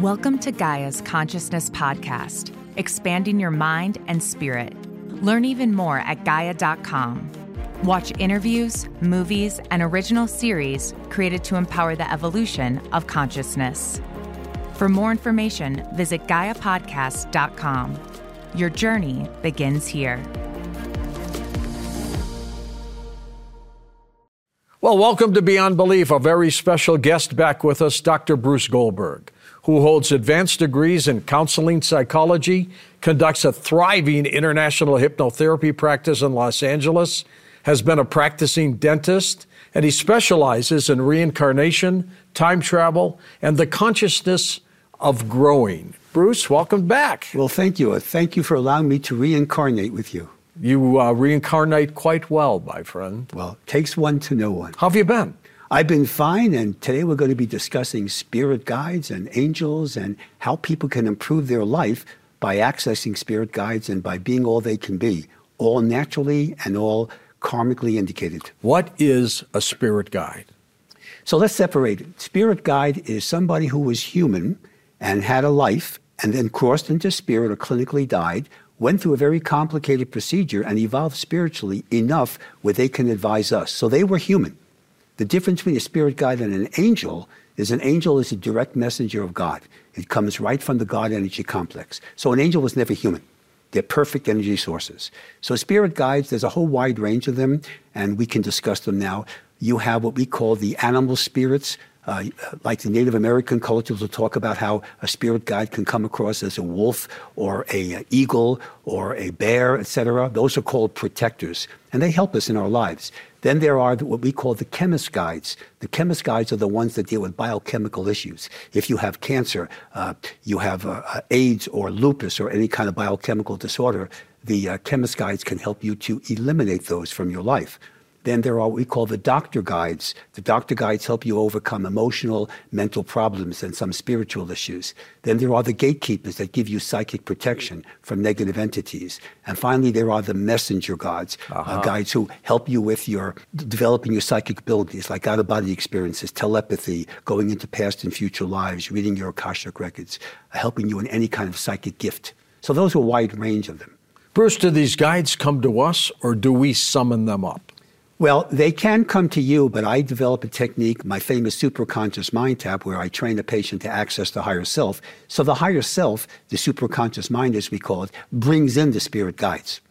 Welcome to Gaia's Consciousness Podcast, expanding your mind and spirit. Learn even more at Gaia.com. Watch interviews, movies, and original series created to empower the evolution of consciousness. For more information, visit GaiaPodcast.com. Your journey begins here. Well, welcome to Beyond Belief. A very special guest back with us, Dr. Bruce Goldberg, who holds advanced degrees in counseling psychology, conducts a thriving international hypnotherapy practice in Los Angeles, has been a practicing dentist, and he specializes in reincarnation, time travel, and the consciousness of growing. Bruce, welcome back. Well, thank you. Thank you for allowing me to reincarnate with you. You uh, reincarnate quite well, my friend. Well, takes one to know one. How have you been? I've been fine, and today we're going to be discussing spirit guides and angels and how people can improve their life by accessing spirit guides and by being all they can be, all naturally and all karmically indicated. What is a spirit guide? So let's separate it. Spirit guide is somebody who was human and had a life and then crossed into spirit or clinically died went through a very complicated procedure and evolved spiritually enough where they can advise us. So they were human. The difference between a spirit guide and an angel is an angel is a direct messenger of God. It comes right from the God energy complex. So an angel was never human. They're perfect energy sources. So spirit guides, there's a whole wide range of them, and we can discuss them now. You have what we call the animal spirits, uh, like the Native American cultures will talk about how a spirit guide can come across as a wolf or a, eagle or a bear, etc. Those are called protectors, and they help us in our lives. Then there are what we call the chemist guides. The chemist guides are the ones that deal with biochemical issues. If you have cancer, uh, you have uh, AIDS or lupus or any kind of biochemical disorder, the uh, chemist guides can help you to eliminate those from your life. Then there are what we call the doctor guides. The doctor guides help you overcome emotional, mental problems and some spiritual issues. Then there are the gatekeepers that give you psychic protection from negative entities. And finally, there are the messenger guides, uh, uh-huh. uh, guides who help you with your developing your psychic abilities, like out of body experiences, telepathy, going into past and future lives, reading your Akashic records, helping you in any kind of psychic gift. So those are a wide range of them. Bruce, do these guides come to us or do we summon them up? Well, they can come to you, but I develop a technique, my famous superconscious mind tap, where I train the patient to access the higher self. So the higher self, the superconscious mind as we call it, brings in the spirit guides.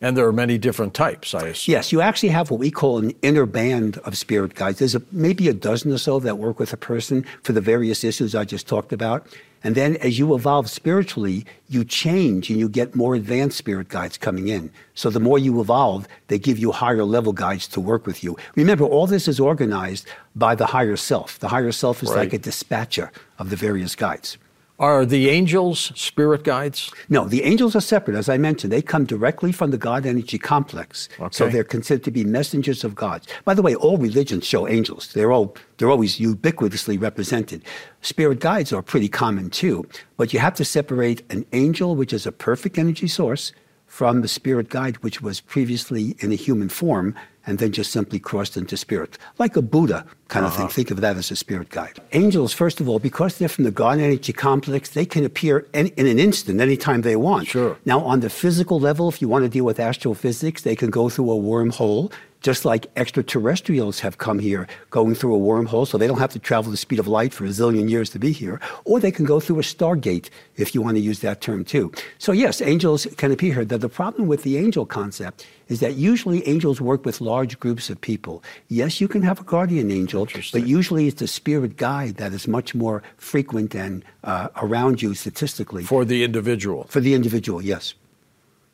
And there are many different types, I assume. Yes, you actually have what we call an inner band of spirit guides. There's a, maybe a dozen or so that work with a person for the various issues I just talked about. And then as you evolve spiritually, you change and you get more advanced spirit guides coming in. So the more you evolve, they give you higher level guides to work with you. Remember, all this is organized by the higher self. The higher self is right. like a dispatcher of the various guides. Are the angels spirit guides? No, the angels are separate. As I mentioned, they come directly from the God energy complex. Okay. So they're considered to be messengers of God. By the way, all religions show angels. They're all they're always ubiquitously represented. Spirit guides are pretty common too, but you have to separate an angel, which is a perfect energy source, from the spirit guide, which was previously in a human form and then just simply crossed into spirit, like a Buddha kind uh-huh. of thing. Uh-huh. Think of that as a spirit guide. Angels, first of all, because they're from the God energy complex, they can appear in, in an instant, anytime they want. Sure. Now, on the physical level, if you want to deal with astrophysics, they can go through a wormhole just like extraterrestrials have come here going through a wormhole, so they don't have to travel the speed of light for a zillion years to be here, or they can go through a stargate, if you want to use that term too. So, yes, angels can appear here. The, the problem with the angel concept is that usually angels work with large groups of people. Yes, you can have a guardian angel, but usually it's a spirit guide that is much more frequent and uh, around you statistically. For the individual. For the individual, yes.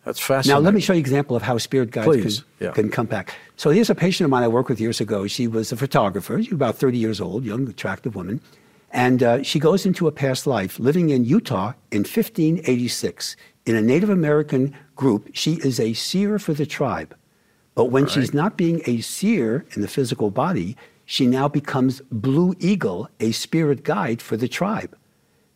That's fascinating. Now, let me show you an example of how spirit guides can, yeah. can come back. So, here's a patient of mine I worked with years ago. She was a photographer. She was about 30 years old, young, attractive woman. And uh, she goes into a past life living in Utah in 1586 in a Native American group. She is a seer for the tribe. But when right. she's not being a seer in the physical body, she now becomes Blue Eagle, a spirit guide for the tribe.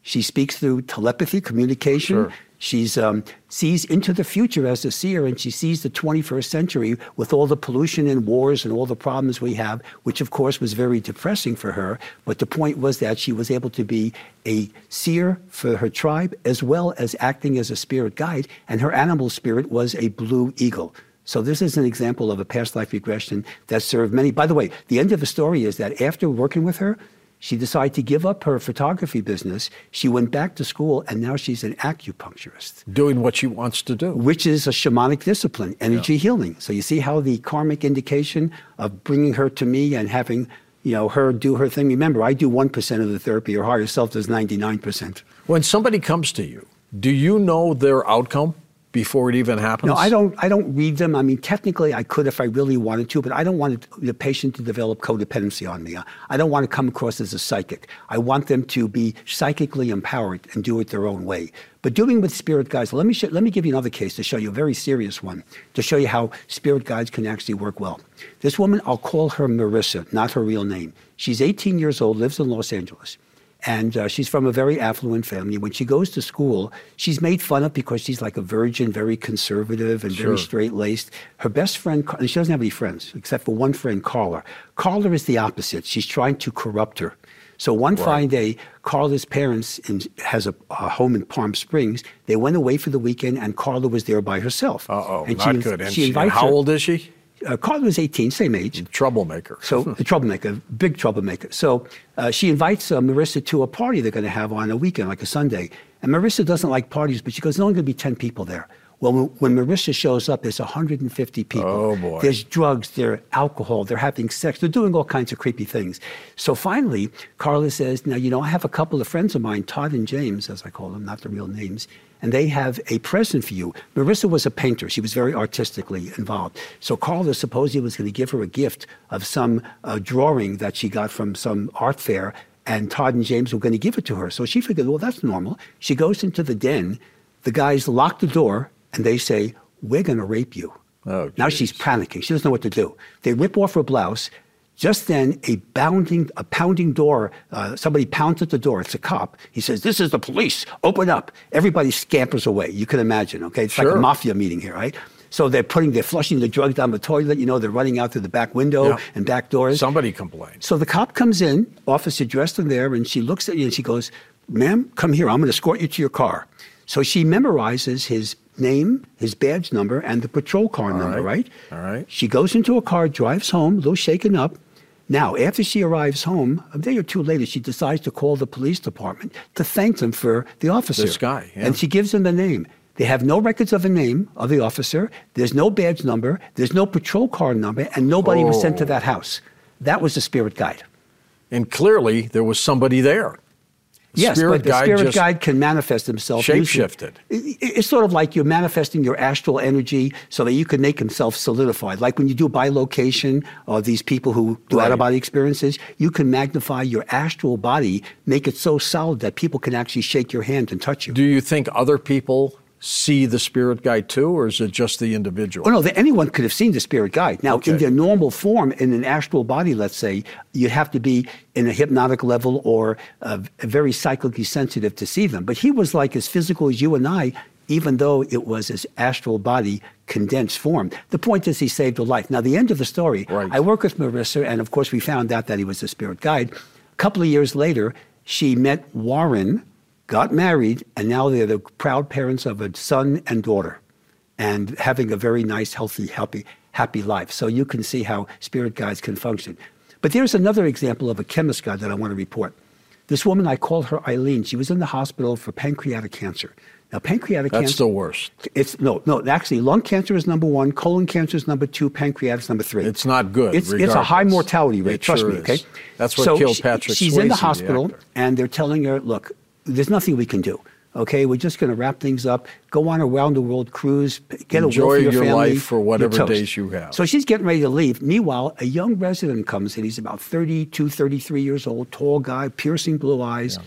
She speaks through telepathy, communication. Sure. She's um, sees into the future as a seer, and she sees the 21st century with all the pollution and wars and all the problems we have, which of course was very depressing for her. But the point was that she was able to be a seer for her tribe as well as acting as a spirit guide, and her animal spirit was a blue eagle. So this is an example of a past life regression that served many. By the way, the end of the story is that after working with her, she decided to give up her photography business. She went back to school, and now she's an acupuncturist. Doing what she wants to do. Which is a shamanic discipline, energy yeah. healing. So you see how the karmic indication of bringing her to me and having you know, her do her thing. Remember, I do 1% of the therapy. Her higher self does 99%. When somebody comes to you, do you know their outcome? Before it even happens? No, I don't. I don't read them. I mean, technically, I could if I really wanted to, but I don't want the patient to develop codependency on me. I don't want to come across as a psychic. I want them to be psychically empowered and do it their own way. But doing with spirit guides, let me let me give you another case to show you a very serious one to show you how spirit guides can actually work well. This woman, I'll call her Marissa, not her real name. She's 18 years old, lives in Los Angeles. And uh, she's from a very affluent family. When she goes to school, she's made fun of because she's like a virgin, very conservative and sure. very straight laced. Her best friend, and she doesn't have any friends except for one friend, Carla. Carla is the opposite. She's trying to corrupt her. So one right. fine day, Carla's parents in, has a, a, home in Palm Springs. They went away for the weekend, and Carla was there by herself. Uh oh, not she, good. And she, invites how her, old is she? Uh, Carla was 18, same age. Troublemaker. So, a troublemaker, big troublemaker. So, uh, she invites uh, Marissa to a party they're going to have on a weekend, like a Sunday. And Marissa doesn't like parties, but she goes, there's only going to be 10 people there. Well, when Marissa shows up, there's 150 people. Oh, boy. There's drugs, there's alcohol, they're having sex, they're doing all kinds of creepy things. So finally, Carla says, Now, you know, I have a couple of friends of mine, Todd and James, as I call them, not the real names, and they have a present for you. Marissa was a painter. She was very artistically involved. So Carla supposedly was going to give her a gift of some uh, drawing that she got from some art fair, and Todd and James were going to give it to her. So she figured, well, that's normal. She goes into the den. The guys lock the door and they say, We're going to rape you. Oh, now she's panicking. She doesn't know what to do. They rip off her blouse. Just then, a bounding, a pounding door. Uh, somebody pounds at the door. It's a cop. He says, "This is the police. Open up!" Everybody scampers away. You can imagine. Okay, it's sure. like a mafia meeting here, right? So they're putting, they're flushing the drugs down the toilet. You know, they're running out through the back window yeah. and back doors. Somebody complained. So the cop comes in, officer dressed in there, and she looks at you and she goes, "Ma'am, come here. I'm going to escort you to your car." So she memorizes his name, his badge number, and the patrol car All number, right. right? All right. She goes into a car, drives home, a little shaken up. Now, after she arrives home, a day or two later, she decides to call the police department to thank them for the officer. This guy, yeah. And she gives them the name. They have no records of a name of the officer. There's no badge number. There's no patrol car number, and nobody oh. was sent to oh. that house. That was the spirit guide. And clearly, there was somebody there. Yes, spirit but the spirit guide can manifest himself. Shapeshifted. It's sort of like you're manifesting your astral energy so that you can make himself solidified. Like when you do a bilocation or these people who do right. out of body experiences, you can magnify your astral body, make it so solid that people can actually shake your hand and touch you. Do you think other people see the spirit guide too, or is it just the individual? Oh, no, the, anyone could have seen the spirit guide. Now, okay. in their normal form, in an astral body, let's say, you'd have to be in a hypnotic level or uh, very psychically sensitive to see them. But he was like as physical as you and I, even though it was his astral body condensed form. The point is, he saved a life. Now, the end of the story, right. I work with Marissa, and of course, we found out that he was a spirit guide. A couple of years later, she met Warren got married, and now they're the proud parents of a son and daughter and having a very nice, healthy, happy, happy life. So you can see how spirit guides can function. But there's another example of a chemist guide that I want to report. This woman, I called her Eileen. She was in the hospital for pancreatic cancer. Now, pancreatic That's cancer. That's the worst. It's no, no. Actually, lung cancer is number one. Colon cancer is number two. Pancreatic is number three. It's not good. It's, it's a high mortality rate. It trust sure me. Okay. That's what so killed Patrick. She's Swayze, in the hospital, the and they're telling her, "Look, there's nothing we can do. Okay, we're just going to wrap things up, go on a round the world cruise, get Enjoy a will for your, your family, life for whatever days you have. So she's getting ready to leave. Meanwhile, a young resident comes in. He's about 32, 33 years old, tall guy, piercing blue eyes. Yeah.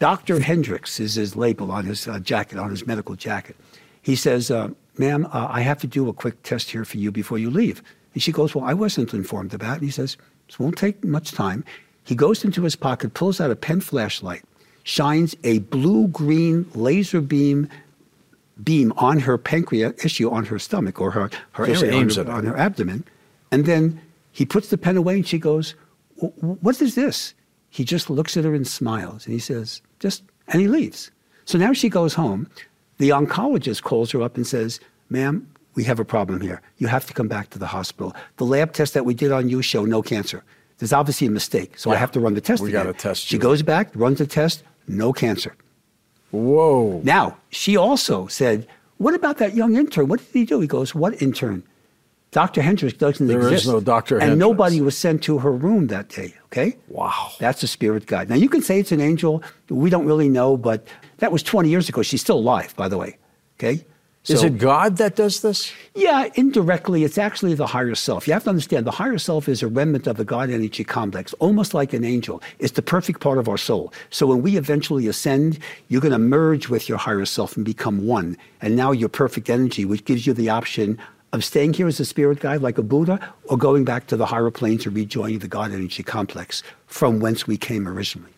Dr. Hendricks is his label on his uh, jacket, on his medical jacket. He says, uh, Ma'am, uh, I have to do a quick test here for you before you leave. And she goes, Well, I wasn't informed of that. And he says, This won't take much time. He goes into his pocket, pulls out a pen flashlight, shines a blue green laser beam beam on her pancreas issue on her stomach or her, her Just area on her, on her abdomen. And then he puts the pen away and she goes, "Wh- wh- What is this? He just looks at her and smiles and he says, Just, and he leaves. So now she goes home. The oncologist calls her up and says, Ma'am, we have a problem here. You have to come back to the hospital. The lab test that we did on you show no cancer. There's obviously a mistake, so I have to run the test We again. gotta test She you. goes back, runs the test, no cancer. Whoa. Now, she also said, What about that young intern? What did he do? He goes, What intern? Dr. Hendricks doesn't There is exist. no Dr. And Hendricks. nobody was sent to her room that day, okay? Wow. That's a spirit guide. Now, you can say it's an angel. We don't really know, but that was 20 years ago. She's still alive, by the way, okay? Is it God that does this? yeah, indirectly, it's actually the higher self. You have to understand the higher self is a remnant of the God energy complex, almost like an angel. It's the perfect part of our soul. So when we eventually ascend, you're going to merge with your higher self and become one. And now you're perfect energy, which gives you the option of staying here as a spirit guide like a Buddha or going back to the higher planes and rejoining the God energy complex from whence we came originally.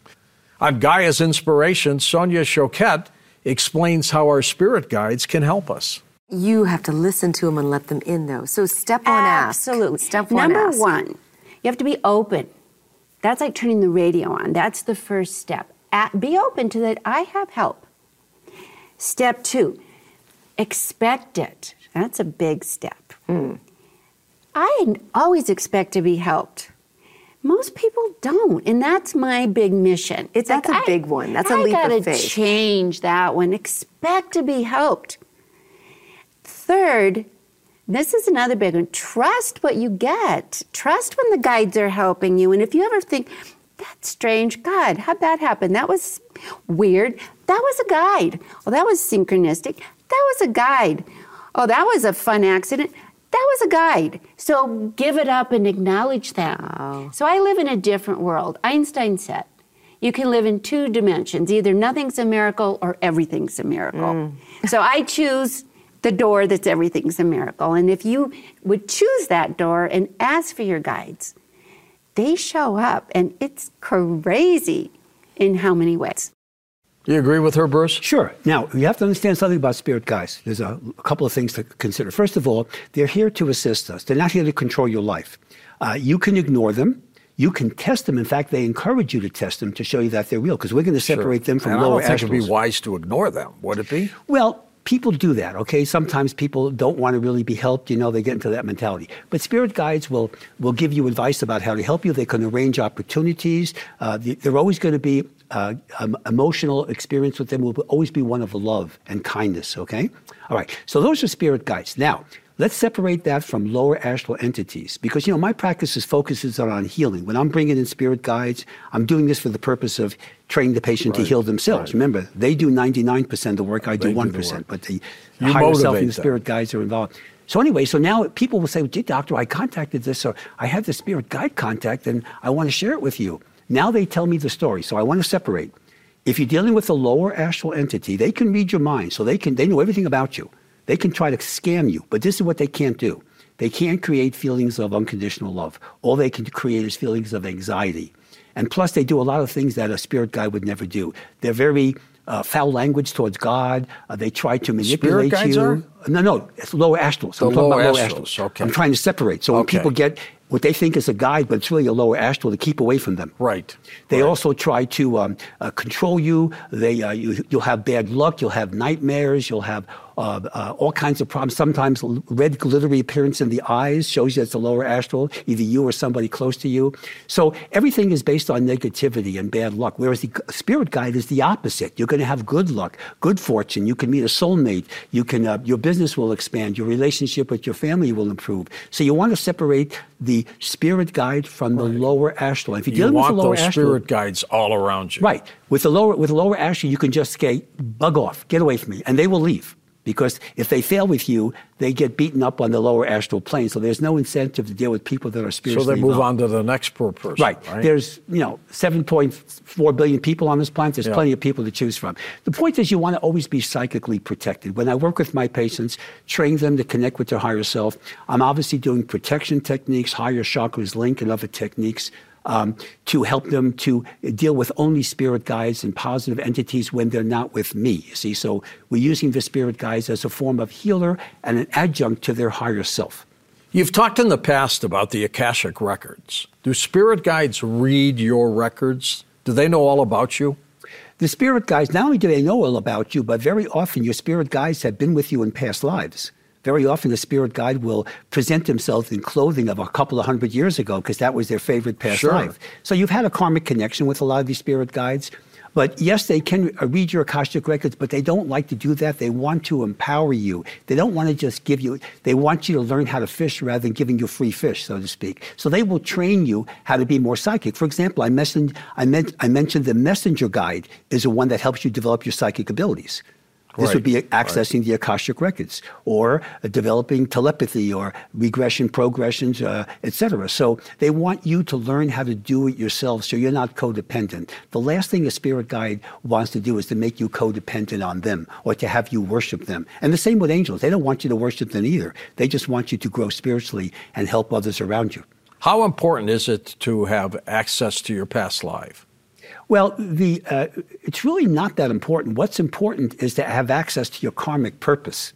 On Gaia's inspiration, Sonia Choquette explains how our spirit guides can help us. You have to listen to them and let them in, though. So step one, ask. Absolutely. Step one, Number ask. one, you have to be open. That's like turning the radio on. That's the first step. At, be open to that. I have help. Step two, expect it. That's a big step. Hmm. I always expect to be helped. Most people don't, and that's my big mission. It's That's like a I- big one. That's a I leap of gotta faith. Change that one. Expect to be helped. Third, this is another big one. Trust what you get. Trust when the guides are helping you. And if you ever think, that's strange, God, how'd that happen? That was weird. That was a guide. Oh, that was synchronistic. That was a guide. Oh, that was a fun accident. That was a guide. So give it up and acknowledge that. Oh. So I live in a different world. Einstein said, you can live in two dimensions either nothing's a miracle or everything's a miracle. Mm. so I choose the door that's everything's a miracle. And if you would choose that door and ask for your guides, they show up and it's crazy in how many ways. Do you agree with her, Bruce? Sure. Now, you have to understand something about spirit guides. There's a, a couple of things to consider. First of all, they're here to assist us, they're not here to control your life. Uh, you can ignore them. You can test them. In fact, they encourage you to test them to show you that they're real because we're going to separate them from and lower I don't think it'd be wise to ignore them, would it be? Well, people do that, okay? Sometimes people don't want to really be helped, you know, they get into that mentality. But spirit guides will, will give you advice about how to help you. They can arrange opportunities. Uh, they're always going to be, uh, um, emotional experience with them will always be one of love and kindness, okay? All right, so those are spirit guides. Now, Let's separate that from lower astral entities because, you know, my practice is focuses on, healing. When I'm bringing in spirit guides, I'm doing this for the purpose of training the patient to heal themselves. right. Remember, they do 99% of the work, I do They do 1%, the but the You higher self and the them. spirit guides are involved. So anyway, so now people will say, "Gee, doctor, I contacted this, or I had the spirit guide contact, and I want to share it with you." Now they tell me the story, so I want to separate. If you're dealing with a lower astral entity, they can read your mind, so they can they know everything about you. They can try to scam you, but this is what they can't do. They can't create feelings of unconditional love. All they can create is feelings of anxiety. And plus, they do a lot of things that a spirit guide would never do. They're very uh, foul language towards God. Uh, they try to manipulate you. are? No, no, it's lower astrals. The I'm talking lower about lower astrals, astrals. okay. I'm trying to separate. So when people get what they think is a guide, but it's really a lower astral to keep away from them. Right. They Right. also try to um, uh, control you. They, uh, you. You'll have bad luck. You'll have nightmares. You'll have uh, uh, all kinds of problems. Sometimes l- red glittery appearance in the eyes shows you it's a lower astral, either you or somebody close to you. So everything is based on negativity and bad luck. Whereas the spirit guide is the opposite. You're going to have good luck, good fortune. You can meet a soulmate. You can. Uh, your business will expand. Your relationship with your family will improve. So you want to separate the spirit guide from the lower astral. If you're You dealing want with the lower those astral, spirit guides all around you. Right. With the lower with the lower astral, you can just say, "Bug off, get away from me," and they will leave. Because if they fail with you, they get beaten up on the lower astral plane. So there's no incentive to deal with people that are spiritually. So they move on to the next poor person. Right. There's, you know, 7.4 billion people on this planet. There's Yeah. plenty of people to choose from. The point is you want to always be psychically protected. When I work with my patients, train them to connect with their higher self, I'm obviously doing protection techniques, higher chakras link, and other techniques. Um, to help them to deal with only spirit guides and positive entities when they're not with me. You see, so we're using the spirit guides as a form of healer and an adjunct to their higher self. You've talked in the past about the Akashic records. Do spirit guides read your records? Do they know all about you? The spirit guides, not only do they know all about you, but very often your spirit guides have been with you in past lives. Very often, the spirit guide will present themselves in clothing of a couple of hundred years ago because that was their favorite past sure. life. So you've had a karmic connection with a lot of these spirit guides. But yes, they can uh, read your Akashic records, but they don't like to do that. They want to empower you. They don't want to just give you, they want you to learn how to fish rather than giving you free fish, so to speak. So they will train you how to be more psychic. For example, I mentioned, I, meant, I mentioned the messenger guide is the one that helps you develop your psychic abilities. This right. would be accessing right. the Akashic records or uh, developing telepathy or regression progressions, uh, etc. So they want you to learn how to do it yourself so you're not codependent. The last thing a spirit guide wants to do is to make you codependent on them or to have you worship them. And the same with angels. They don't want you to worship them either. They just want you to grow spiritually and help others around you. How important is it to have access to your past life? Well, the, uh, it's really not that important. What's important is to have access to your karmic purpose.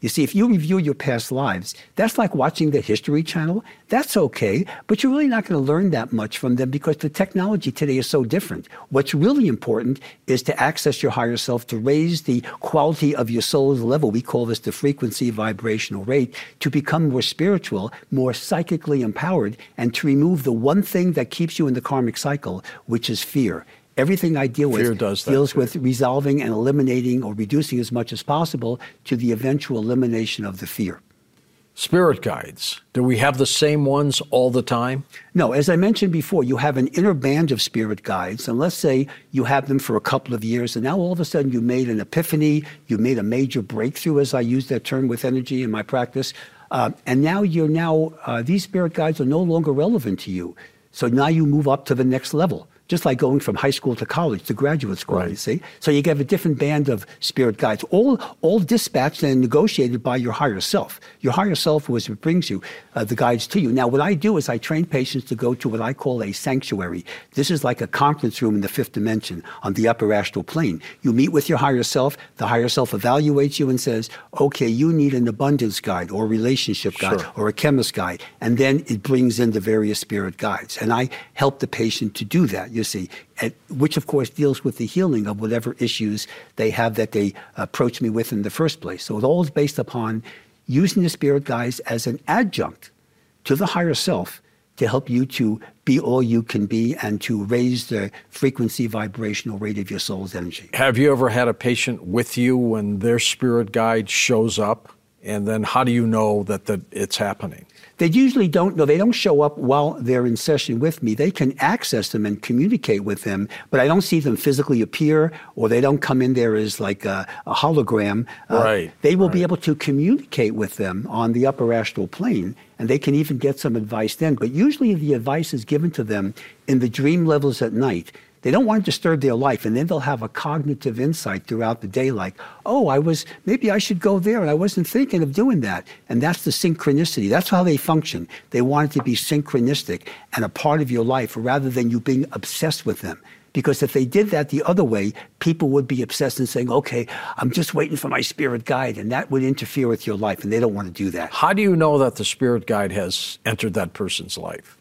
You see, if you review your past lives, that's like watching the History Channel. That's okay, but you're really not going to learn that much from them because the technology today is so different. What's really important is to access your higher self, to raise the quality of your soul's level. We call this the frequency vibrational rate, to become more spiritual, more psychically empowered, and to remove the one thing that keeps you in the karmic cycle, which is fear. Everything I deal Fear with does deals with resolving and eliminating or reducing as much as possible to the eventual elimination of the fear. Spirit guides, do we have the same ones all the time? No, as I mentioned before, you have an inner band of spirit guides, and let's say you have them for a couple of years, and now all of a sudden you made an epiphany, you made a major breakthrough, as I use that term with energy in my practice, uh, and now you're now uh, these spirit guides are no longer relevant to you. So now you move up to the next level just like going from high school to college to graduate school, right. you see? So you get a different band of spirit guides, all, all dispatched and negotiated by your higher self. Your higher self was what brings you uh, the guides to you. Now, what I do is I train patients to go to what I call a sanctuary. This is like a conference room in the fifth dimension on the upper astral plane. You meet with your higher self, the higher self evaluates you and says, okay, you need an abundance guide or a relationship guide sure. or a chemist guide. And then it brings in the various spirit guides. And I help the patient to do that you which of course deals with the healing of whatever issues they have that they approach me with in the first place. So it all is based upon using the spirit guides as an adjunct to the higher self to help you to be all you can be and to raise the frequency vibrational rate of your soul's energy. Have you ever had a patient with you when their spirit guide shows up? And then how do you know that, that it's happening? They usually don't know. They don't show up while they're in session with me. They can access them and communicate with them, but I don't see them physically appear, or they don't come in there as like a, a hologram. Right. Uh, they will right. be able to communicate with them on the upper astral plane, and they can even get some advice then. But usually, the advice is given to them in the dream levels at night. They don't want to disturb their life, and then they'll have a cognitive insight throughout the day, like, "Oh, I was maybe I should go there, and I wasn't thinking of doing that." And that's the synchronicity. That's how they function. They want it to be synchronistic and a part of your life, rather than you being obsessed with them. Because if they did that the other way, people would be obsessed and saying, okay, I'm just waiting for my spirit guide. And that would interfere with your life. And they don't want to do that. How do you know that the spirit guide has entered that person's life?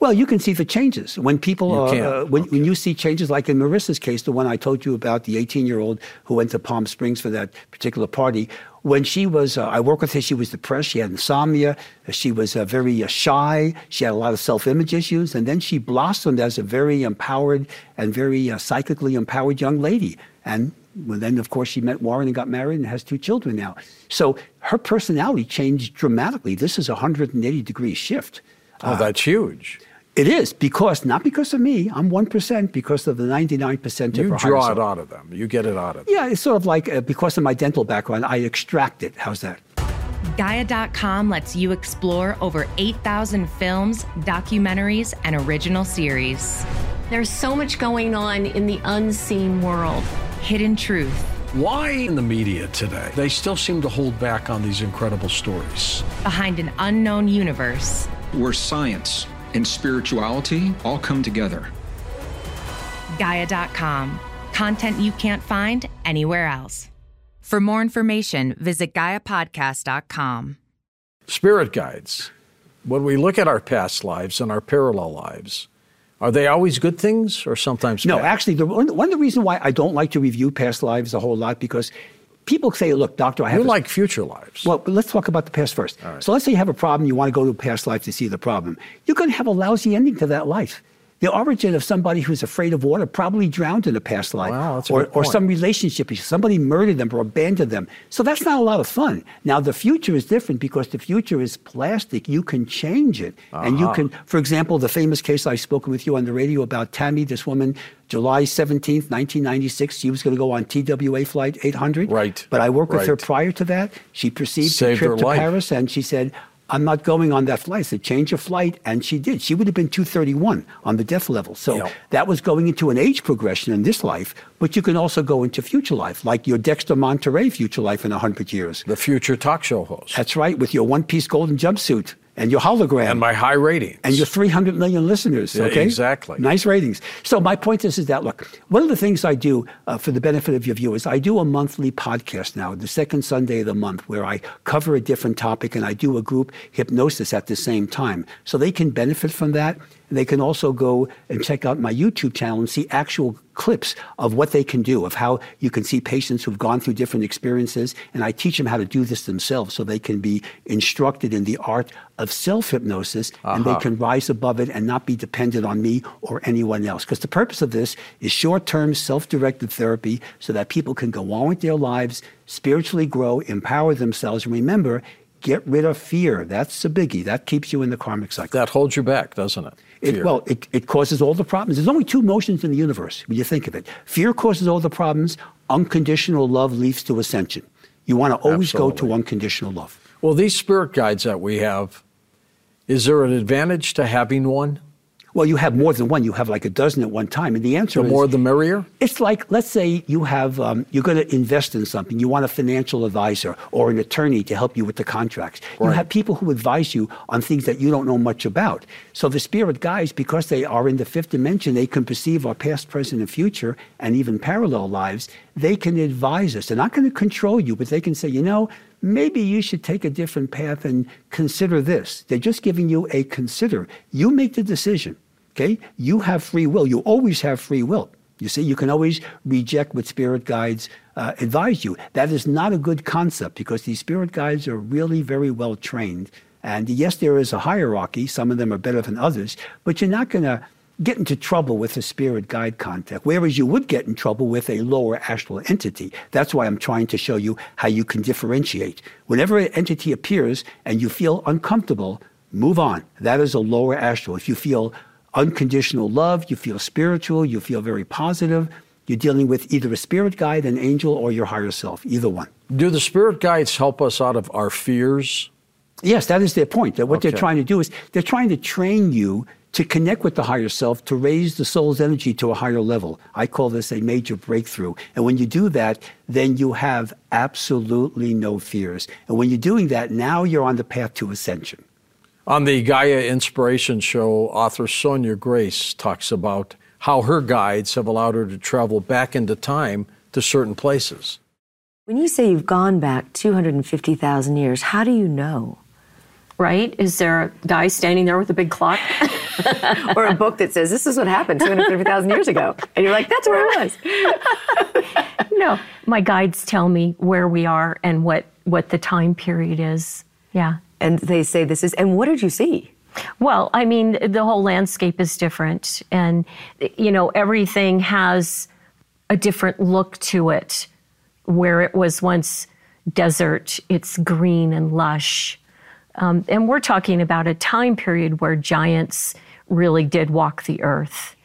Well, you can see the changes when people You uh, when, Okay. when you see changes, like in Marissa's case, the one I told you about, the 18 year old who went to Palm Springs for that particular party. When she was, uh, I worked with her. She was depressed. She had insomnia. She was uh, very uh, shy. She had a lot of self image issues, and then she blossomed as a very empowered and very uh, psychically empowered young lady. And well, then, of course, she met Warren and got married and has two children now. So her personality changed dramatically. This is a 180 degree shift. Oh, that's huge. It is because not because of me. I'm one percent because of the 99 percent of You her draw it out of them. You get it out of them. Yeah, it's sort of like uh, because of my dental background, I extract it. How's that? Gaia.com lets you explore over 8,000 films, documentaries, and original series. There's so much going on in the unseen world. Hidden Truth, Why in the media today, they still seem to hold back on these incredible stories? Behind an Unknown Universe, where science and spirituality all come together. Gaia.com. Content you can't find anywhere else. For more information, visit GaiaPodcast.com. Spirit guides. When we look at our past lives and our parallel lives, are they always good things or sometimes No, bad? actually, the, one, one of the reasons why I don't like to review past lives a whole lot because people say, look, doctor, I have You like future lives. Well, let's talk about the past first. So let's say you have a problem, you want to go to a past life to see the problem. You're going to have a lousy ending to that life. The origin of somebody who's afraid of water probably drowned in a past life. Wow, or, or some relationship issue. Somebody murdered them or abandoned them. So that's not a lot of fun. Now, the future is different because the future is plastic. You can change it. And you Uh-huh. can, for example, the famous case I've spoken with you on the radio about Tammy, this woman, July 17th, 1996, she was going to go on TWA Flight 800. Right, But I worked with her prior to that. She perceived Saved a trip to life. Paris and she said, I'm not going on that flight. I said, change your flight. And she did. She would have been 231 on the death level. So Yeah. that was going into an age progression in this life, but you can also go into future life, like your Dexter Monterey future life in 100 years. the future talk show host. That's right, with your one piece golden jumpsuit and your hologram. and my high ratings. and your 300 million listeners. Yeah, Okay, exactly. Nice ratings. So my point is, is that look, one of the things I do uh, for the benefit of your viewers, I do a monthly podcast now, the second Sunday of the month, where I cover a different topic and I do a group hypnosis at the same time, so they can benefit from that. and They can also go and check out my YouTube channel and see actual clips of what they can do, of how you can see patients who've gone through different experiences. And I teach them how to do this themselves so they can be instructed in the art of self hypnosis and they Uh-huh. can rise above it and not be dependent on me or anyone else. Because the purpose of this is short term self directed therapy so that people can go on with their lives, spiritually grow, empower themselves. And remember, get rid of fear. That's a biggie. That keeps you in the karmic cycle. that holds you back, doesn't it? It, well, it, it causes all the problems. There's only two motions in the universe when you think of it. Fear causes all the problems. Unconditional love leads to ascension. You want to always go to unconditional love. well, these spirit guides that we have, is there an advantage to having one? Well, you have more than one. You have like a dozen at one time. And the answer The is more the merrier? It's like, let's say you have, um, you're going to invest in something. You want a financial advisor or an attorney to help you with the contracts. You have people who advise you on things that you don't know much about. So the spirit guides, because they are in the fifth dimension, they can perceive our past, present, and future, and even parallel lives. They can advise us. They're not going to control you, but they can say, you know, maybe you should take a different path and consider this. They're just giving you a consider. You make the decision. Okay? You have free will. You always have free will. You see, you can always reject what spirit guides uh, advise you. That is not a good concept because these spirit guides are really very well trained. And yes, there is a hierarchy. Some of them are better than others, but you're not going to get into trouble with a spirit guide contact, whereas you would get in trouble with a lower astral entity. That's why I'm trying to show you how you can differentiate. Whenever an entity appears and you feel uncomfortable, move on. That is a lower astral. If you feel unconditional love, you feel spiritual, you feel very positive, you're dealing with either a spirit guide, an angel, or your higher self, either one. Do the spirit guides help us out of our fears? Yes, that is their point. That what they're trying to do is they're trying to train you to connect with the higher self, to raise the soul's energy to a higher level. I call this a major breakthrough. And when you do that, then you have absolutely no fears. And when you're doing that, now you're on the path to ascension. On the Gaia Inspiration Show, author Sonia Grace talks about how her guides have allowed her to travel back into time to certain places. When you say you've gone back 250,000 years, how do you know? Right? Is there a guy standing there with a big clock? or a book that says, this is what happened 250,000 years ago. And you're like, that's where I was. no. My guides tell me where we are and what, what the time period is. Yeah. And they say this is, and what did you see? Well, I mean, the whole landscape is different. And, you know, everything has a different look to it. Where it was once desert, it's green and lush. Um, and we're talking about a time period where giants really did walk the earth.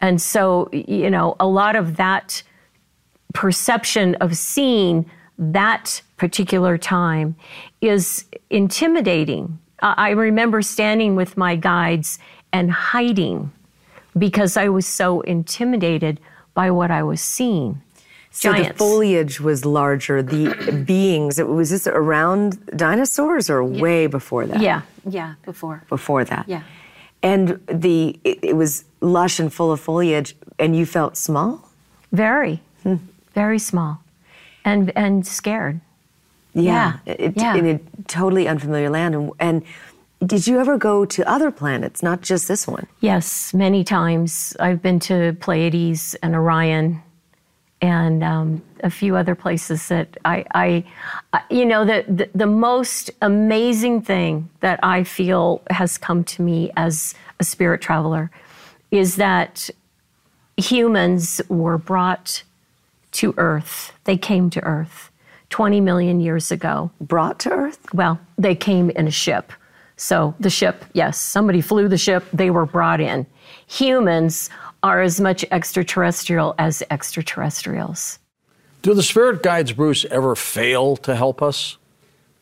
And so, you know, a lot of that perception of seeing that particular time is intimidating. I remember standing with my guides and hiding because I was so intimidated by what I was seeing. So the foliage was larger. The beings, it- was this around dinosaurs or way before that? Yeah, yeah, before. Before that. Yeah. and the it, it was lush and full of foliage, and you felt small. Very, hmm. very small, and and scared. Yeah, Yeah, It, yeah. in a totally unfamiliar land. And, and did you ever go to other planets, not just this one? Yes, many times. I've been to Pleiades and Orion and um, a few other places that I, I, you know, the, the, the most amazing thing that I feel has come to me as a spirit traveler is that humans were brought to Earth. They came to Earth 20 million years ago. Brought to Earth? Well, they came in a ship. So the ship, yes, somebody flew the ship, they were brought in. Humans are as much extraterrestrial as extraterrestrials. Do the spirit guides, Bruce, ever fail to help us?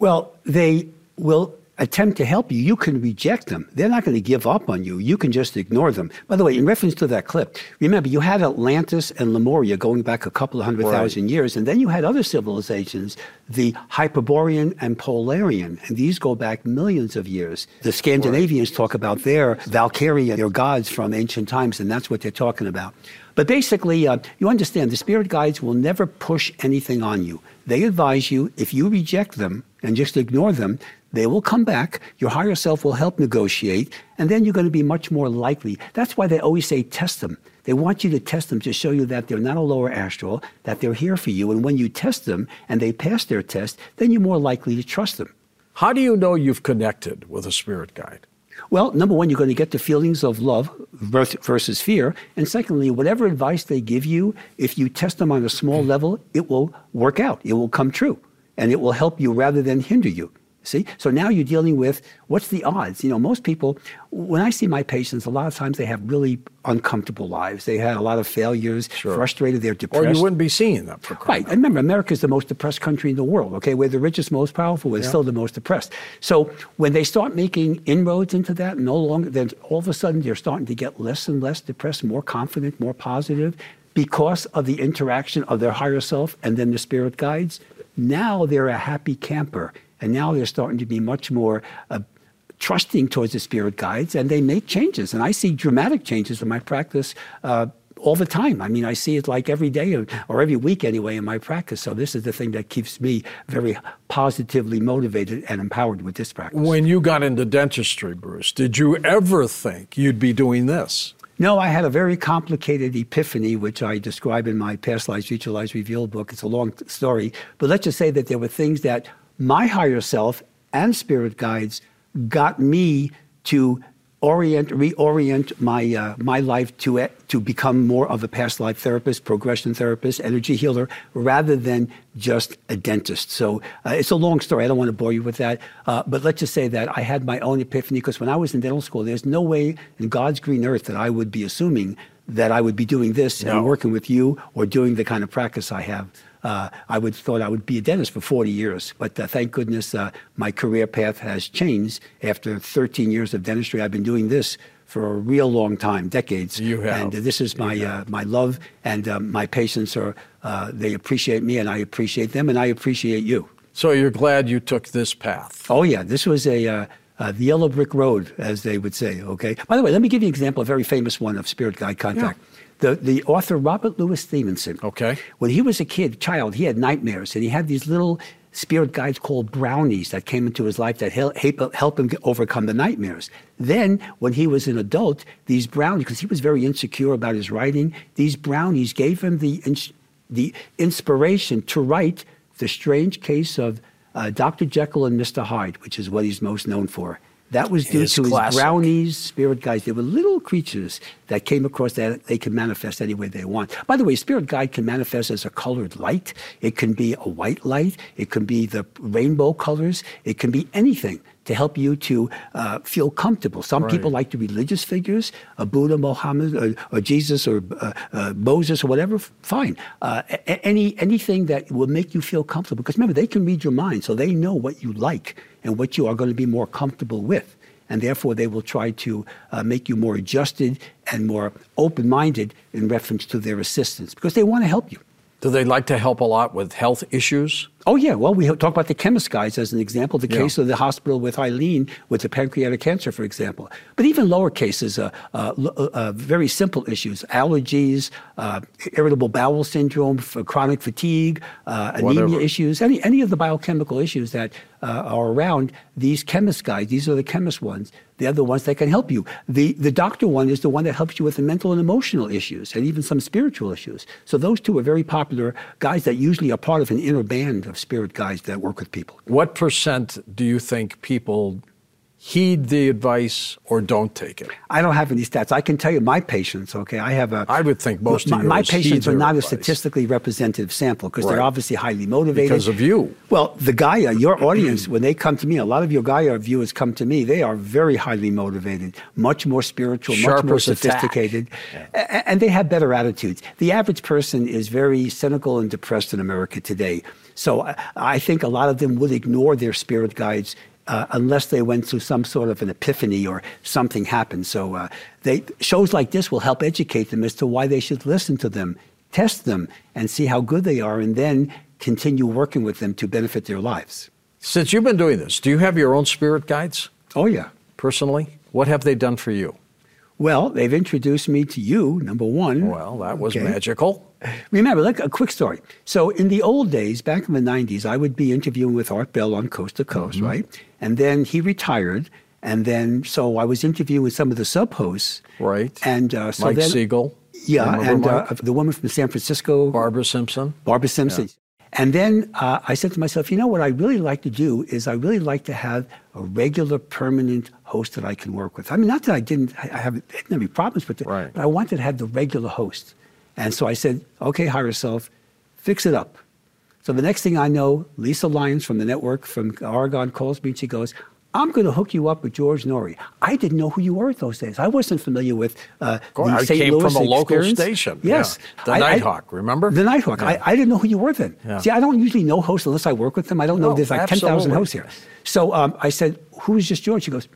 Well, they will attempt to help you. You can reject them. They're not going to give up on you. You can just ignore them. By the way, in reference to that clip, remember you had Atlantis and Lemuria going back a couple of hundred thousand years, and then you had other civilizations, the Hyperborean and Polarian, and these go back millions of years. The Scandinavians talk about their Valkyria, their gods from ancient times, and that's what they're talking about. But basically, uh, you understand the spirit guides will never push anything on you. They advise you if you reject them and just ignore them, they will come back. Your higher self will help negotiate, and then you're going to be much more likely. That's why they always say test them. They want you to test them to show you that they're not a lower astral, that they're here for you. And when you test them and they pass their test, then you're more likely to trust them. How do you know you've connected with a spirit guide? Well, number one, you're going to get the feelings of love versus fear. And secondly, whatever advice they give you, if you test them on a small level, it will work out. It will come true. And it will help you rather than hinder you. See? So now you're dealing with what's the odds? You know, most people, when I see my patients, a lot of times they have really uncomfortable lives. They had a lot of failures, frustrated, they're depressed. Or you wouldn't be seeing them for Right. And remember, America is the most depressed country in the world, okay? We're the richest, most powerful, we're still the most depressed. So when they start making inroads into that, no longer, then all of a sudden they're starting to get less and less depressed, more confident, more positive because of the interaction of their higher self and then the spirit guides. Now they're a happy camper. And now they're starting to be much more uh, trusting towards the spirit guides and they make changes. And I see dramatic changes in my practice uh, all the time. I mean, I see it like every day or, or every week anyway in my practice. So this is the thing that keeps me very positively motivated and empowered with this practice. When you got into dentistry, Bruce, did you ever think you'd be doing this? No, I had a very complicated epiphany, which I describe in my Past Lives, Future Lives Revealed book. It's a long story. But let's just say that there were things that my higher self and spirit guides got me to orient, reorient my, uh, my life to, it, to become more of a past life therapist, progression therapist, energy healer, rather than just a dentist. So uh, it's a long story. I don't want to bore you with that. Uh, but let's just say that I had my own epiphany because when I was in dental school, there's no way in God's green earth that I would be assuming that I would be doing this No. and working with you or doing the kind of practice I have. Uh, I would thought I would be a dentist for 40 years, but uh, thank goodness uh, my career path has changed. After 13 years of dentistry, I've been doing this for a real long time, decades. You have. And uh, this is my uh, my love, and um, my patients are uh, they appreciate me, and I appreciate them, and I appreciate you. So you're glad you took this path. Oh yeah, this was a uh, uh, the yellow brick road, as they would say. Okay. By the way, let me give you an example, a very famous one of spirit guide contact. The the author Robert Louis Stevenson. Okay. When he was a kid, child, he had nightmares, and he had these little spirit guides called brownies that came into his life that help help him overcome the nightmares. Then, when he was an adult, these brownies, because he was very insecure about his writing, these brownies gave him the the inspiration to write the strange case of uh, Dr. Jekyll and Mr. Hyde, which is what he's most known for. That was due to classic. his brownies, spirit guides. They were little creatures that came across that they can manifest any way they want. By the way, spirit guide can manifest as a colored light. It can be a white light. It can be the rainbow colors. It can be anything to help you to uh, feel comfortable. Some people like the religious figures, a Buddha, Mohammed, or, or Jesus, or uh, uh, Moses, or whatever. Fine. Uh, any anything that will make you feel comfortable. Because remember, they can read your mind, so they know what you like and what you are going to be more comfortable with. And therefore, they will try to uh, make you more adjusted and more open minded in reference to their assistance because they want to help you. Do they like to help a lot with health issues? Oh, yeah. Well, we talk about the chemist guys as an example, the Yeah. case of the hospital with Eileen with the pancreatic cancer, for example. But even lower cases, uh, uh, uh, very simple issues, allergies, uh, irritable bowel syndrome, f- chronic fatigue, uh, anemia Whatever. issues, any, any of the biochemical issues that uh, are around, these chemist guys, these are the chemist ones. They're the ones that can help you. The, the doctor one is the one that helps you with the mental and emotional issues and even some spiritual issues. So those two are very popular guys that usually are part of an inner band of spirit guides that work with people. What percent do you think people heed the advice or don't take it? I don't have any stats. I can tell you my patients, okay? I have a. I would think most of my, my patients are not a statistically representative sample because Right. they're obviously highly motivated. Because of you. Well, the Gaia, your audience, when they come to me, a lot of your Gaia viewers come to me, they are very highly motivated, much more spiritual, much more as a tack. sophisticated, a- and they have better attitudes. The average person is very cynical and depressed in America today. So I- I think a lot of them would ignore their spirit guides uh, unless they went through some sort of an epiphany or something happened. So uh, they, shows like this will help educate them as to why they should listen to them, test them, and see how good they are, and then continue working with them to benefit their lives. Since you've been doing this, do you have your own spirit guides Oh, yeah. personally? What have they done for you? Well, they've introduced me to you, number one. Well, that was Okay. magical. Remember, like a quick story. So, in the old days, back in the 90s, I would be interviewing with Art Bell on Coast to Coast, Mm-hmm. right? And then he retired. And then, so I was interviewing with some of the sub hosts. Right. And uh, so Mike then. Siegel. Yeah, and uh, the woman from San Francisco. Barbara Simpson. Barbara Simpson. And then uh, I said to myself, you know what I really like to do is I really like to have a regular, permanent host that I can work with. I mean, not that I didn't, I I didn't have any problems with it, Right. but I wanted to have the regular host. And so I said, okay, hire yourself, fix it up. So the next thing I know, Lisa Lyons from the network from Oregon calls me and she goes, I'm going to hook you up with George Noory. I didn't know who you were those days. I wasn't familiar with uh, the I St. came Louis from a local experience. station, Yes. yeah. The I- I- Nighthawk, remember? The Nighthawk. Yeah. I, I didn't know who you were then. Yeah. See, I don't usually know hosts unless I work with them. I don't know No, there's like 10,000 hosts here. So um, I said, Who's this George? She goes,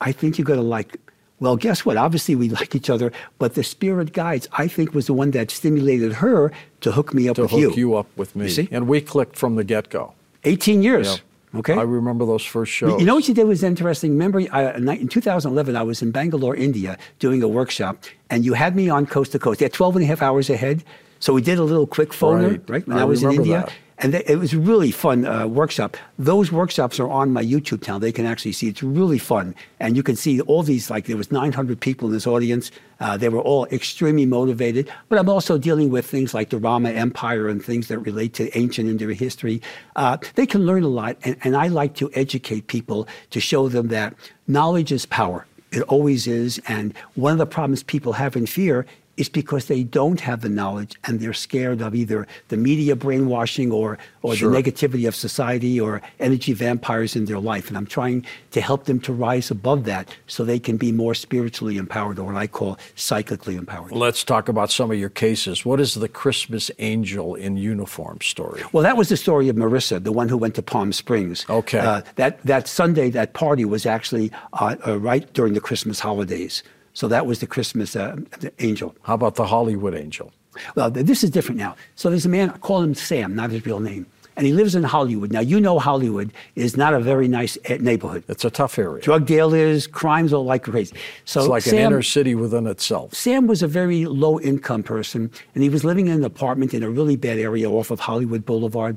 I think you're going to like. Well, guess what? Obviously, we like each other, but the spirit guides, I think, was the one that stimulated her to hook me up To with hook you. you. up with me. You see? And we clicked from the get go. 18 years. Okay. I remember those first shows. You know what you did was interesting. Remember, uh, in 2011, I was in Bangalore, India, doing a workshop, and you had me on coast to coast. You had 12 and a half hours ahead. So we did a little quick phoner, Right. right, when I I, was in India. that. And they, it was really fun uh, workshop. Those workshops are on my YouTube channel. They can actually see. It's really fun. And you can see all these, like there was 900 people in this audience. Uh, they were all extremely motivated. But I'm also dealing with things like the Rama Empire and things that relate to ancient Indian history. Uh, they can learn a lot. And, and I like to educate people to show them that knowledge is power. It always is. And one of the problems people have in fear is because they don't have the knowledge and they're scared of either the media brainwashing or, or Sure. the negativity of society or energy vampires in their life. And I'm trying to help them to rise above that so they can be more spiritually empowered or what I call psychically empowered. Let's talk about some of your cases. What is the Christmas angel in uniform story? Well, that was the story of Marissa, the one who went to Palm Springs. Okay. Uh, that, that Sunday, that party was actually uh, uh, right during the Christmas holidays. So that was the Christmas uh, angel. How about the Hollywood angel? Well, this is different now. So there's a man, I call him Sam, not his real name. And he lives in Hollywood. Now, you know Hollywood is not a very nice eh, neighborhood. It's a tough area. Drug dealers, crimes all like crazy. So it's like Sam, an inner city within itself. Sam was a very low income person, and he was living in an apartment in a really bad area off of Hollywood Boulevard.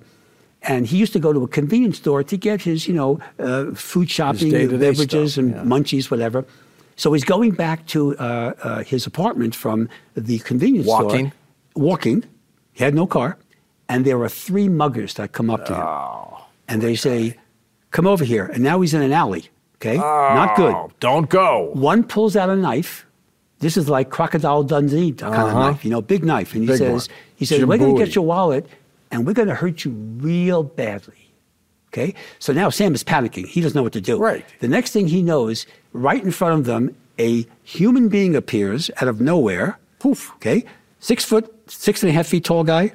And he used to go to a convenience store to get his, you know, uh, food shopping, beverages, stuff, and munchies, whatever. So he's going back to uh, uh, his apartment from the convenience Walking? store. Walking. Walking. He had no car. And there are three muggers that come up to him. Oh, and they say, Come over here. And now he's in an alley. Okay? Not good. Oh, don't go. One pulls out a knife. This is like Crocodile Dundee kind of Uh-huh. knife, you know, big knife. And he Big says, one. he says, we're going to get your wallet and we're going to hurt you real badly. Okay? So now Sam is panicking. He doesn't know what to do. Right. The next thing he knows, right in front of them, a human being appears out of nowhere. Poof. Okay? Six foot, six and a half feet tall guy.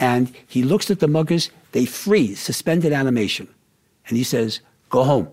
And he looks at the muggers. They freeze, suspended animation. And he says, go home.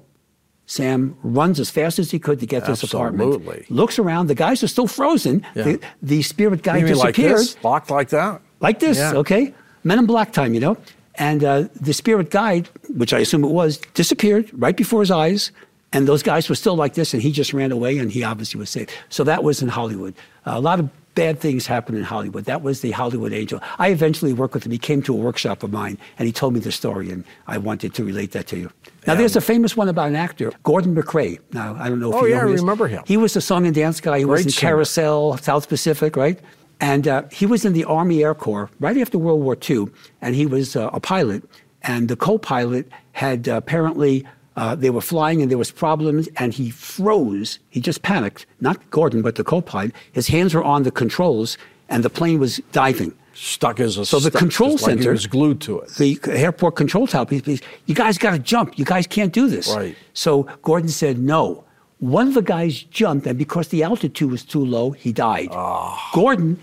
Sam runs as fast as he could to get to his apartment. Absolutely. Looks around. The guys are still frozen. Yeah. The, the spirit guy You mean like disappeared. this? Locked like that? Like this, Yeah. okay? Men in black time, you know? And uh, the spirit guide, which I assume it was, disappeared right before his eyes. And those guys were still like this, and he just ran away, and he obviously was saved. So that was in Hollywood. Uh, a lot of bad things happened in Hollywood. That was the Hollywood angel. I eventually worked with him. He came to a workshop of mine, and he told me the story, and I wanted to relate that to you. Now, there's a famous one about an actor, Gordon MacRae. Now, I don't know if Oh, you yeah, know I he is. remember him. He was a song and dance guy. He was Great in singer. Carousel, South Pacific, right? And uh, he was in the Army Air Corps right after World War II, and he was uh, a pilot. And the co-pilot had uh, apparently uh, they were flying and there was problems, and he froze. He just panicked. Not Gordon, but the co-pilot. His hands were on the controls, and the plane was diving. Stuck as a So the control just like center was glued to it. The airport control tower. You guys got to jump. You guys can't do this. Right. So Gordon said no. One of the guys jumped, and because the altitude was too low, he died. Ah. Gordon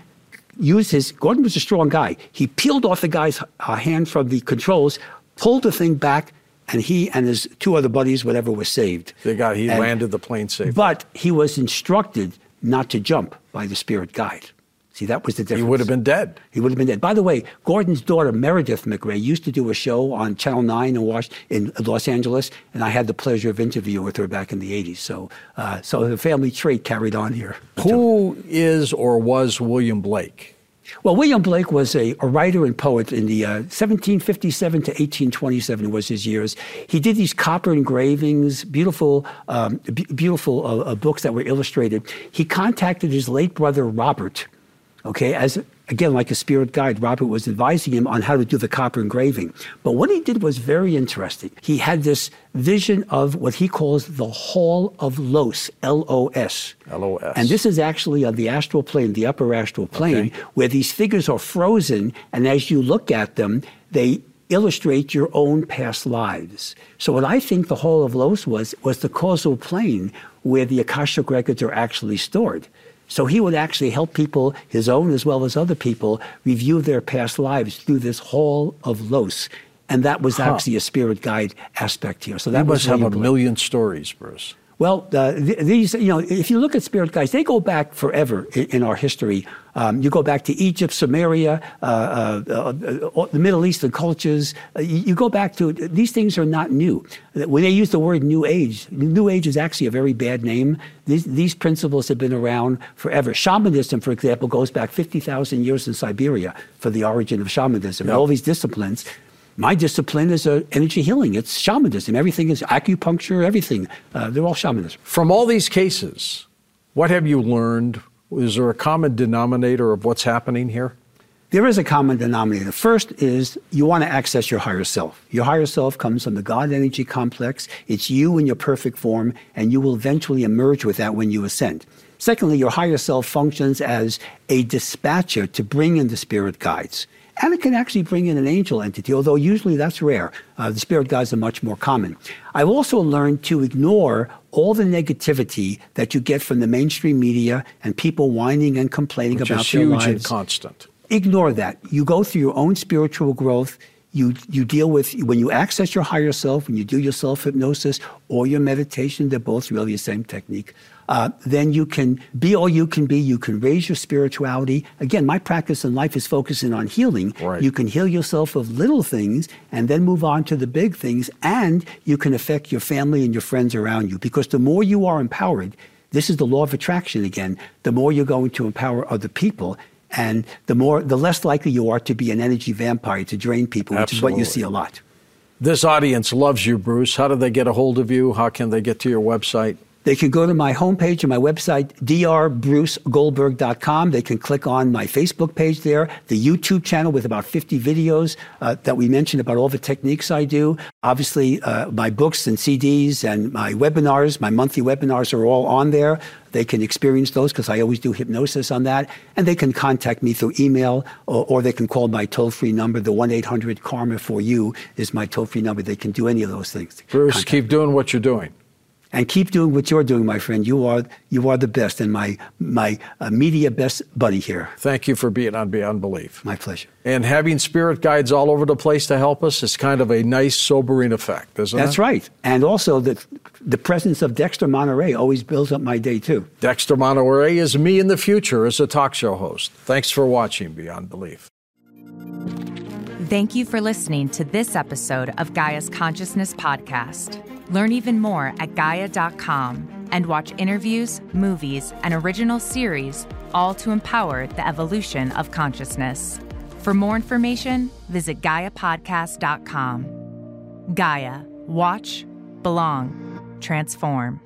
used his. Gordon was a strong guy. He peeled off the guy's uh, hand from the controls, pulled the thing back, and he and his two other buddies, whatever, were saved. They got he And- landed the plane safe. But he was instructed not to jump by the spirit guide. See, that was the difference. he would have been dead. He would have been dead. By the way, Gordon's daughter, Meredith MacRae, used to do a show on Channel 9 in, Was- in Los Angeles, and I had the pleasure of interviewing with her back in the 80s. So, uh, so the family trait carried on here. Who is or was William Blake? Well, William Blake was a, a writer and poet in the uh, 1757 to 1827 was his years. He did these copper engravings, beautiful, um, b- beautiful uh, uh, books that were illustrated. He contacted his late brother Robert, okay, as again like a spirit guide. Robert was advising him on how to do the copper engraving. But what he did was very interesting. He had this vision of what he calls the Hall of Los, L-O-S. L-O-S. And this is actually on the astral plane, the upper astral plane, Okay. where these figures are frozen, and as you look at them, they illustrate your own past lives. So what I think the Hall of Los was was the causal plane where the Akashic records are actually stored. So he would actually help people, his own as well as other people, review their past lives through this Hall of Los. And that was actually a spirit guide aspect here. So that That was must have a million stories, Bruce. Well, uh, th- these, you know, if you look at spirit guides, they go back forever in, in our history. Um, you go back to Egypt, Samaria, uh, uh, uh, uh, the Middle Eastern cultures. You, you go back to these things are not new. When they use the word New Age, New Age is actually a very bad name. These, these principles have been around forever. Shamanism, for example, goes back 50,000 years in Siberia for the origin of shamanism. And all these disciplines. My discipline is uh, energy healing. It's shamanism. Everything is acupuncture. Everything. Uh, they're all shamanism. From all these cases, what have you learned? Is there a common denominator of what's happening here? There is a common denominator. First is you want to access your higher self. Your higher self comes from the God energy complex. It's you in your perfect form, and you will eventually emerge with that when you ascend. Secondly, your higher self functions as a dispatcher to bring in the spirit guides. And it can actually bring in an angel entity, although usually that's rare. Uh, the spirit guides are much more common. I've also learned to ignore all the negativity that you get from the mainstream media and people whining and complaining Which about is their huge lives and constant. ignore that. You go through your own spiritual growth. You, you deal with, when you access your higher self, when you do your self hypnosis or your meditation, they're both really the same technique. Uh, then you can be all you can be. You can raise your spirituality. Again, my practice in life is focusing on healing. Right. You can heal yourself of little things and then move on to the big things. And you can affect your family and your friends around you because the more you are empowered, this is the law of attraction again, the more you're going to empower other people. And the more, the less likely you are to be an energy vampire to drain people, which is what you see a lot. This audience loves you, Bruce. How do they get a hold of you? How can they get to your website? They can go to my homepage or my website, drbrucegoldberg.com. They can click on my Facebook page there, the YouTube channel with about 50 videos uh, that we mentioned about all the techniques I do. Obviously, uh, my books and CDs and my webinars, my monthly webinars are all on there. They can experience those because I always do hypnosis on that. And they can contact me through email or, or they can call my toll free number. The 1 800 Karma for You is my toll free number. They can do any of those things. Bruce, Contact keep doing what you're doing. And keep doing what you're doing, my friend. You are you are the best, and my my uh, media best buddy here. Thank you for being on Beyond Belief. My pleasure. And having spirit guides all over the place to help us is kind of a nice, sobering effect, isn't it? That's right. And also the the presence of Dexter Monterey always builds up my day too. Dexter Monterey is me in the future as a talk show host. Thanks for watching Beyond Belief. Thank you for listening to this episode of Gaia's Consciousness Podcast. Learn even more at Gaia.com and watch interviews, movies, and original series, all to empower the evolution of consciousness. For more information, visit GaiaPodcast.com. Gaia, watch, belong, transform.